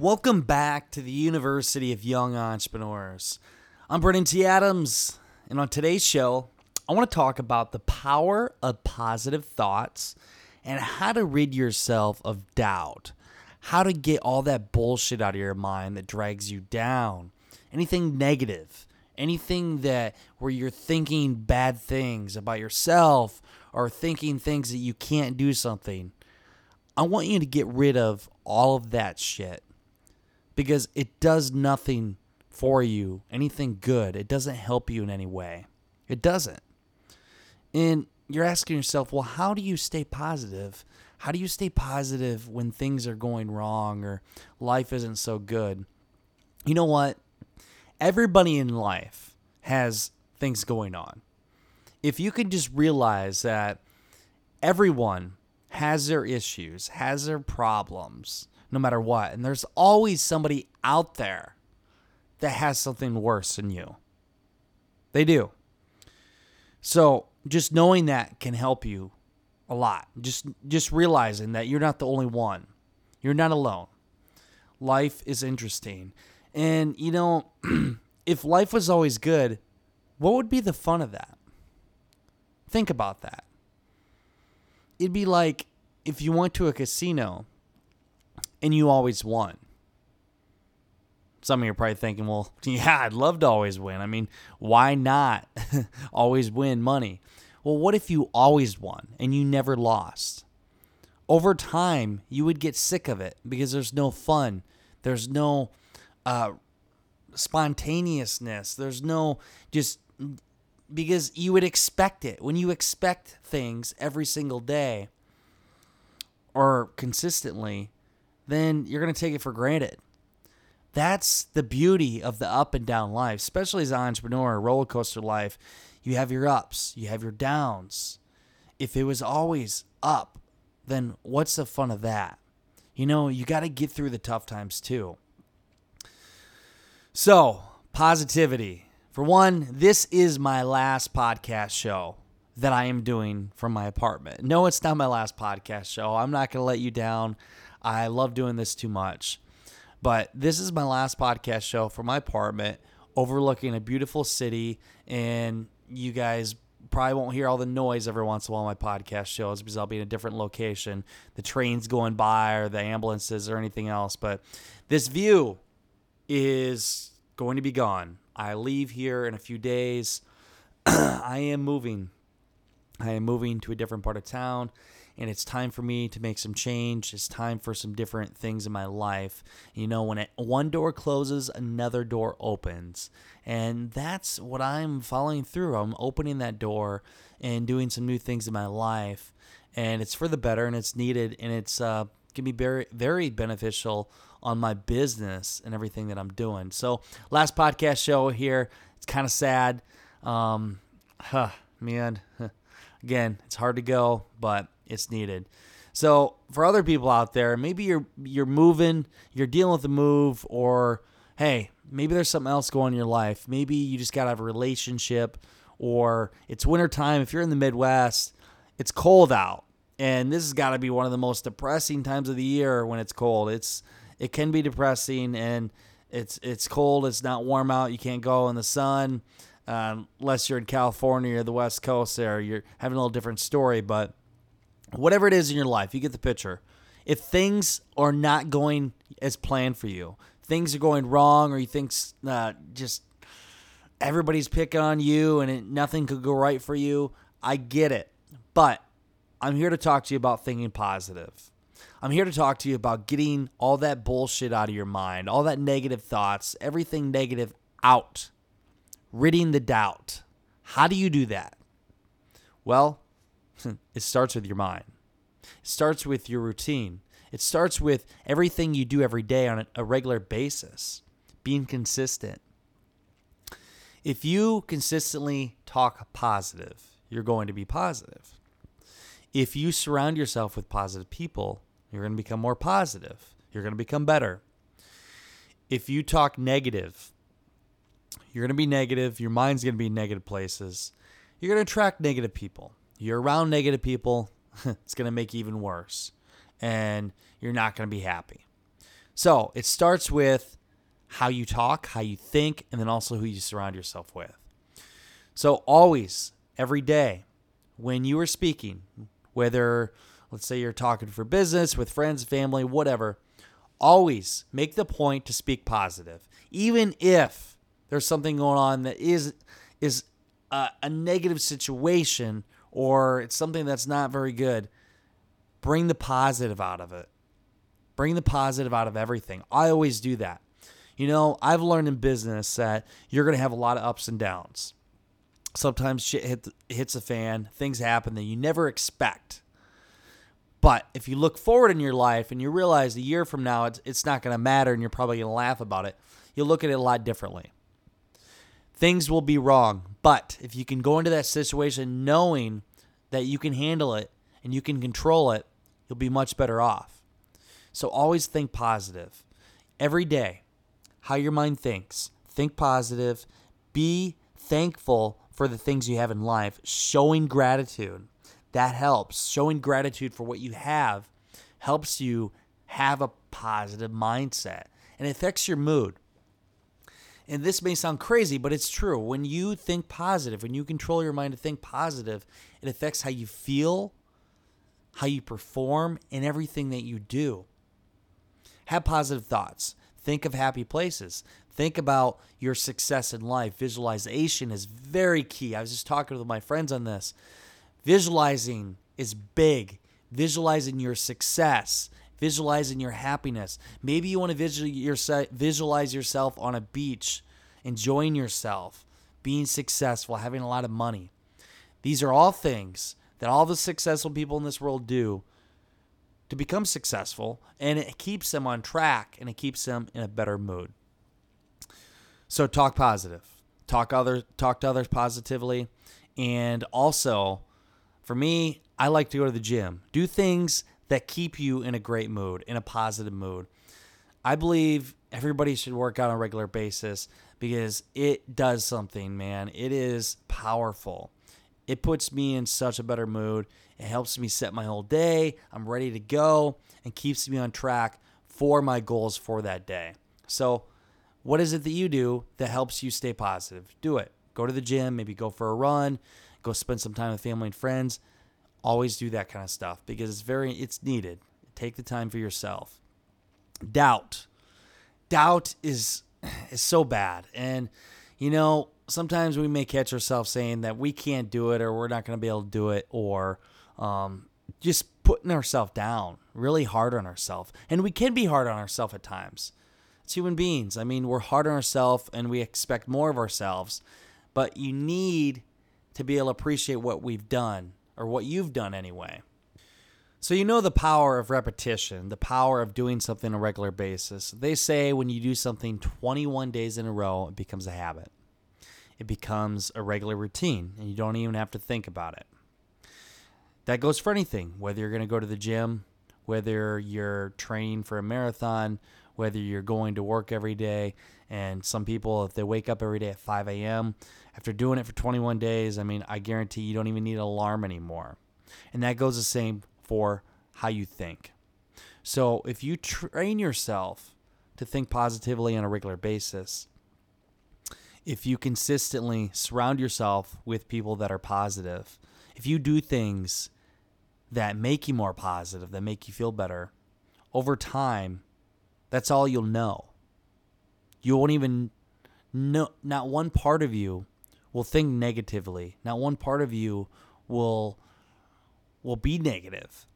Welcome back to the University of Young Entrepreneurs. I'm Brandon T. Adams, and on today's show, I want to talk about the power of positive thoughts and how to rid yourself of doubt, how to get all that bullshit out of your mind that drags you down, anything negative, anything that where you're thinking bad things about yourself or thinking things that you can't do something. I want you to get rid of all of that shit because it does nothing for you, anything good. It doesn't help you in any way. It doesn't. And you're asking yourself, well, how do you stay positive? How do you stay positive when things are going wrong or life isn't so good? You know what? Everybody in life has things going on. If you can just realize that everyone has their issues, has their problems, no matter what. And there's always somebody out there that has something worse than you. They do. So just knowing that can help you a lot. Just just realizing that you're not the only one. You're not alone. Life is interesting. And you know, if life was always good, what would be the fun of that? Think about that. It'd be like if you went to a casino and you always won. Some of you are probably thinking, well, yeah, I'd love to always win. I mean, why not always win money? Well, what if you always won and you never lost? Over time, you would get sick of it because there's no fun. There's no uh, spontaneousness. There's no just because you would expect it. When you expect things every single day or consistently, then you're going to take it for granted. That's the beauty of the up and down life, especially as an entrepreneur, roller coaster life. You have your ups, you have your downs. If it was always up, then what's the fun of that? You know, you got to get through the tough times too. So, positivity. For one, this is my last podcast show that I am doing from my apartment. No, it's not my last podcast show. I'm not going to let you down. I love doing this too much. But this is my last podcast show for my apartment overlooking a beautiful city. And you guys probably won't hear all the noise every once in a while on my podcast shows because I'll be in a different location. The trains going by or the ambulances or anything else. But this view is going to be gone. I leave here in a few days. I am moving. I am moving to a different part of town and it's time for me to make some change. It's time for some different things in my life. You know, when it, one door closes, another door opens. And that's what I'm following through. I'm opening that door and doing some new things in my life. And it's for the better and it's needed and it's uh, can be very, very beneficial on my business and everything that I'm doing. So, last podcast show here. It's kind of sad. Um, huh, man. Again, it's hard to go, but it's needed. So for other people out there, maybe you're you're moving, you're dealing with the move, or hey, maybe there's something else going in your life. Maybe you just gotta have a relationship, or it's wintertime. If you're in the Midwest, it's cold out. And this has got to be one of the most depressing times of the year when it's cold. It's it can be depressing and it's it's cold. It's not warm out. You can't go in the sun uh, unless you're in California or the West Coast. There, you're having a little different story. But whatever it is in your life, you get the picture. If things are not going as planned for you, things are going wrong, or you think uh, just everybody's picking on you and it, nothing could go right for you, I get it. But I'm here to talk to you about thinking positive. I'm here to talk to you about getting all that bullshit out of your mind, all that negative thoughts, everything negative out, ridding the doubt. How do you do that? Well, it starts with your mind. It starts with your routine. It starts with everything you do every day on a regular basis, being consistent. If you consistently talk positive, you're going to be positive. If you surround yourself with positive people, you're going to become more positive. You're going to become better. If you talk negative, you're going to be negative. Your mind's going to be in negative places. You're going to attract negative people. You're around negative people, it's going to make even worse. And you're not going to be happy. So it starts with how you talk, how you think, and then also who you surround yourself with. So always, every day, when you are speaking, whether let's say you're talking for business, with friends, family, whatever, always make the point to speak positive. Even if there's something going on that is is a, a negative situation or it's something that's not very good, bring the positive out of it. Bring the positive out of everything. I always do that. You know, I've learned in business that you're going to have a lot of ups and downs. Sometimes shit hit, hits a fan, things happen that you never expect. But if you look forward in your life and you realize a year from now it's, it's not going to matter and you're probably going to laugh about it, you'll look at it a lot differently. Things will be wrong, but if you can go into that situation knowing that you can handle it and you can control it, you'll be much better off. So always think positive. Every day, how your mind thinks. Think positive. Be thankful for the things you have in life. Showing gratitude. That helps. Showing gratitude for what you have helps you have a positive mindset and it affects your mood. And this may sound crazy, but it's true. When you think positive, when you control your mind to think positive, it affects how you feel, how you perform, and everything that you do. Have positive thoughts. Think of happy places. Think about your success in life. Visualization is very key. I was just talking with my friends on this. Visualizing is big. Visualizing your success, visualizing your happiness. Maybe you want to visualize yourself on a beach, enjoying yourself, being successful, having a lot of money. These are all things that all the successful people in this world do to become successful, and it keeps them on track and it keeps them in a better mood. So talk positive. Talk other talk to others positively. And also, for me, I like to go to the gym. Do things that keep you in a great mood, in a positive mood. I believe everybody should work out on a regular basis because it does something, man. It is powerful. It puts me in such a better mood. It helps me set my whole day. I'm ready to go and keeps me on track for my goals for that day. So, what is it that you do that helps you stay positive? Do it. Go to the gym, maybe go for a run, go spend some time with family and friends always do that kind of stuff because it's very it's needed. Take the time for yourself. Doubt. Doubt is is so bad. And you know sometimes we may catch ourselves saying that we can't do it or we're not going to be able to do it or um, just putting ourselves down really hard on ourselves and we can be hard on ourselves at times. It's human beings. I mean we're hard on ourselves and we expect more of ourselves but you need to be able to appreciate what we've done or what you've done anyway. So, you know the power of repetition, the power of doing something on a regular basis. They say when you do something 21 days in a row, it becomes a habit. It becomes a regular routine, and you don't even have to think about it. That goes for anything, whether you're going to go to the gym, whether you're training for a marathon, whether you're going to work every day. And some people, if they wake up every day at 5 a.m., after doing it for 21 days, I mean, I guarantee you don't even need an alarm anymore. And that goes the same for how you think. So if you train yourself to think positively on a regular basis, if you consistently surround yourself with people that are positive, if you do things that make you more positive, that make you feel better, over time, that's all you'll know. You won't even know, not one part of you will think negatively. Not one part of you will will be negative.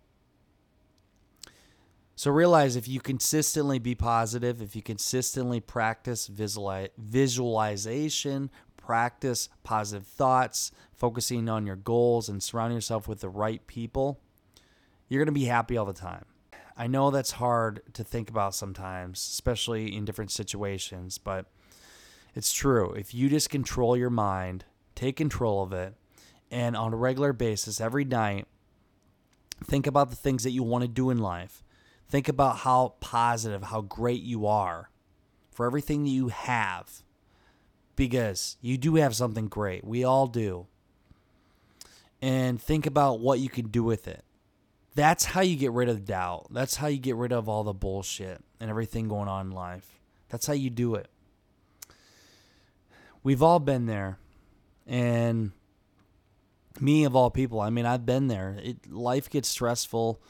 So realize if you consistently be positive, if you consistently practice visualization, practice positive thoughts, focusing on your goals and surround yourself with the right people, you're going to be happy all the time. I know that's hard to think about sometimes, especially in different situations, but it's true. If you just control your mind, take control of it, and on a regular basis, every night, think about the things that you want to do in life. Think about how positive, how great you are for everything that you have, because you do have something great. We all do. And think about what you can do with it. That's how you get rid of doubt. That's how you get rid of all the bullshit and everything going on in life. That's how you do it. We've all been there. And me, of all people, I mean, I've been there. It, life gets stressful.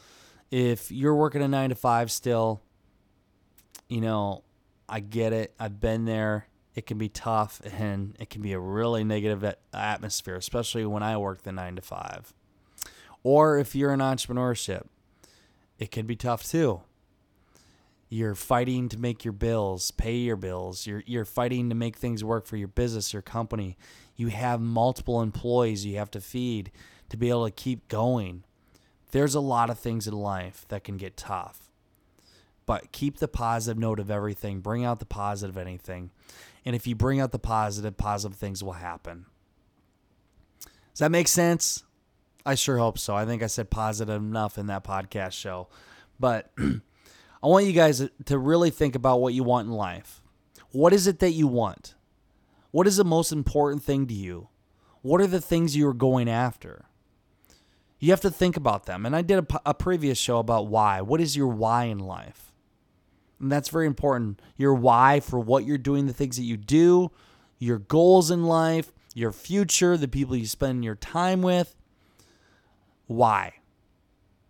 If you're working a nine to five still, you know, I get it. I've been there. It can be tough and it can be a really negative atmosphere, especially when I work the nine to five. Or if you're in entrepreneurship, it can be tough too. You're fighting to make your bills, pay your bills. You're you're fighting to make things work for your business, your company. You have multiple employees you have to feed to be able to keep going. There's a lot of things in life that can get tough. But keep the positive note of everything. Bring out the positive anything. And if you bring out the positive, positive things will happen. Does that make sense? I sure hope so. I think I said positive enough in that podcast show. But I want you guys to really think about what you want in life. What is it that you want? What is the most important thing to you? What are the things you are going after? You have to think about them. And I did a, a previous show about why. What is your why in life? And that's very important. Your why for what you're doing, the things that you do, your goals in life, your future, the people you spend your time with why.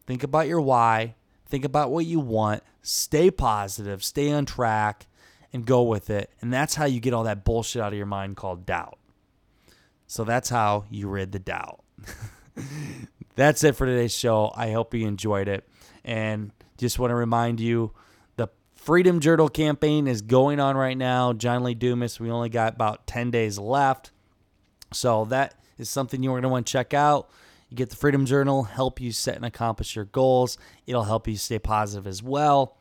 Think about your why. Think about what you want. Stay positive, stay on track, and go with it. And that's how you get all that bullshit out of your mind called doubt. So that's how you rid the doubt. that's it for today's show. I hope you enjoyed it. And just want to remind you the Freedom Journal campaign is going on right now. John Lee Dumas, we only got about 10 days left. So that is something you're going to want to check out. You get the Freedom Journal, help you set and accomplish your goals. It'll help you stay positive as well.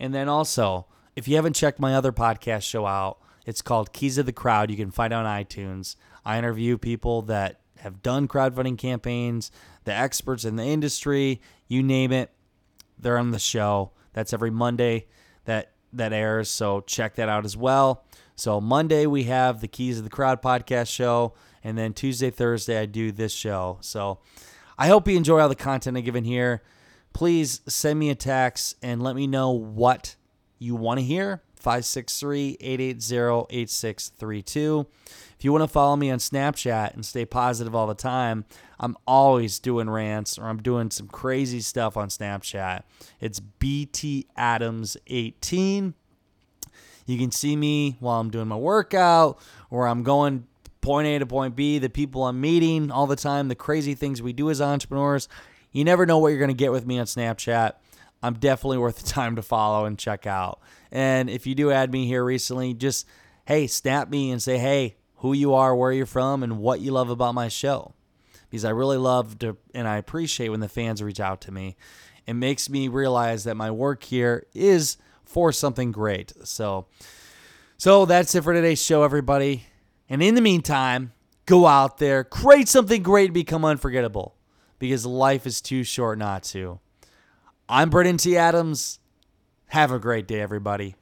And then also, if you haven't checked my other podcast show out, it's called Keys of the Crowd. You can find it on iTunes. I interview people that have done crowdfunding campaigns, the experts in the industry, you name it. They're on the show. That's every Monday that that airs, so check that out as well. So Monday we have the Keys of the Crowd podcast show. And then Tuesday, Thursday, I do this show. So I hope you enjoy all the content I give in here. Please send me a text and let me know what you want to hear. 563 880 8632. If you want to follow me on Snapchat and stay positive all the time, I'm always doing rants or I'm doing some crazy stuff on Snapchat. It's BT Adams 18. You can see me while I'm doing my workout or I'm going point A to point B, the people I'm meeting all the time, the crazy things we do as entrepreneurs. You never know what you're going to get with me on Snapchat. I'm definitely worth the time to follow and check out. And if you do add me here recently, just hey, snap me and say, hey, who you are, where you're from, and what you love about my show. Because I really love to, and I appreciate when the fans reach out to me. It makes me realize that my work here is for something great. So, so that's it for today's show, everybody. And in the meantime, go out there, create something great, and become unforgettable because life is too short not to. I'm Brandon T. Adams. Have a great day, everybody.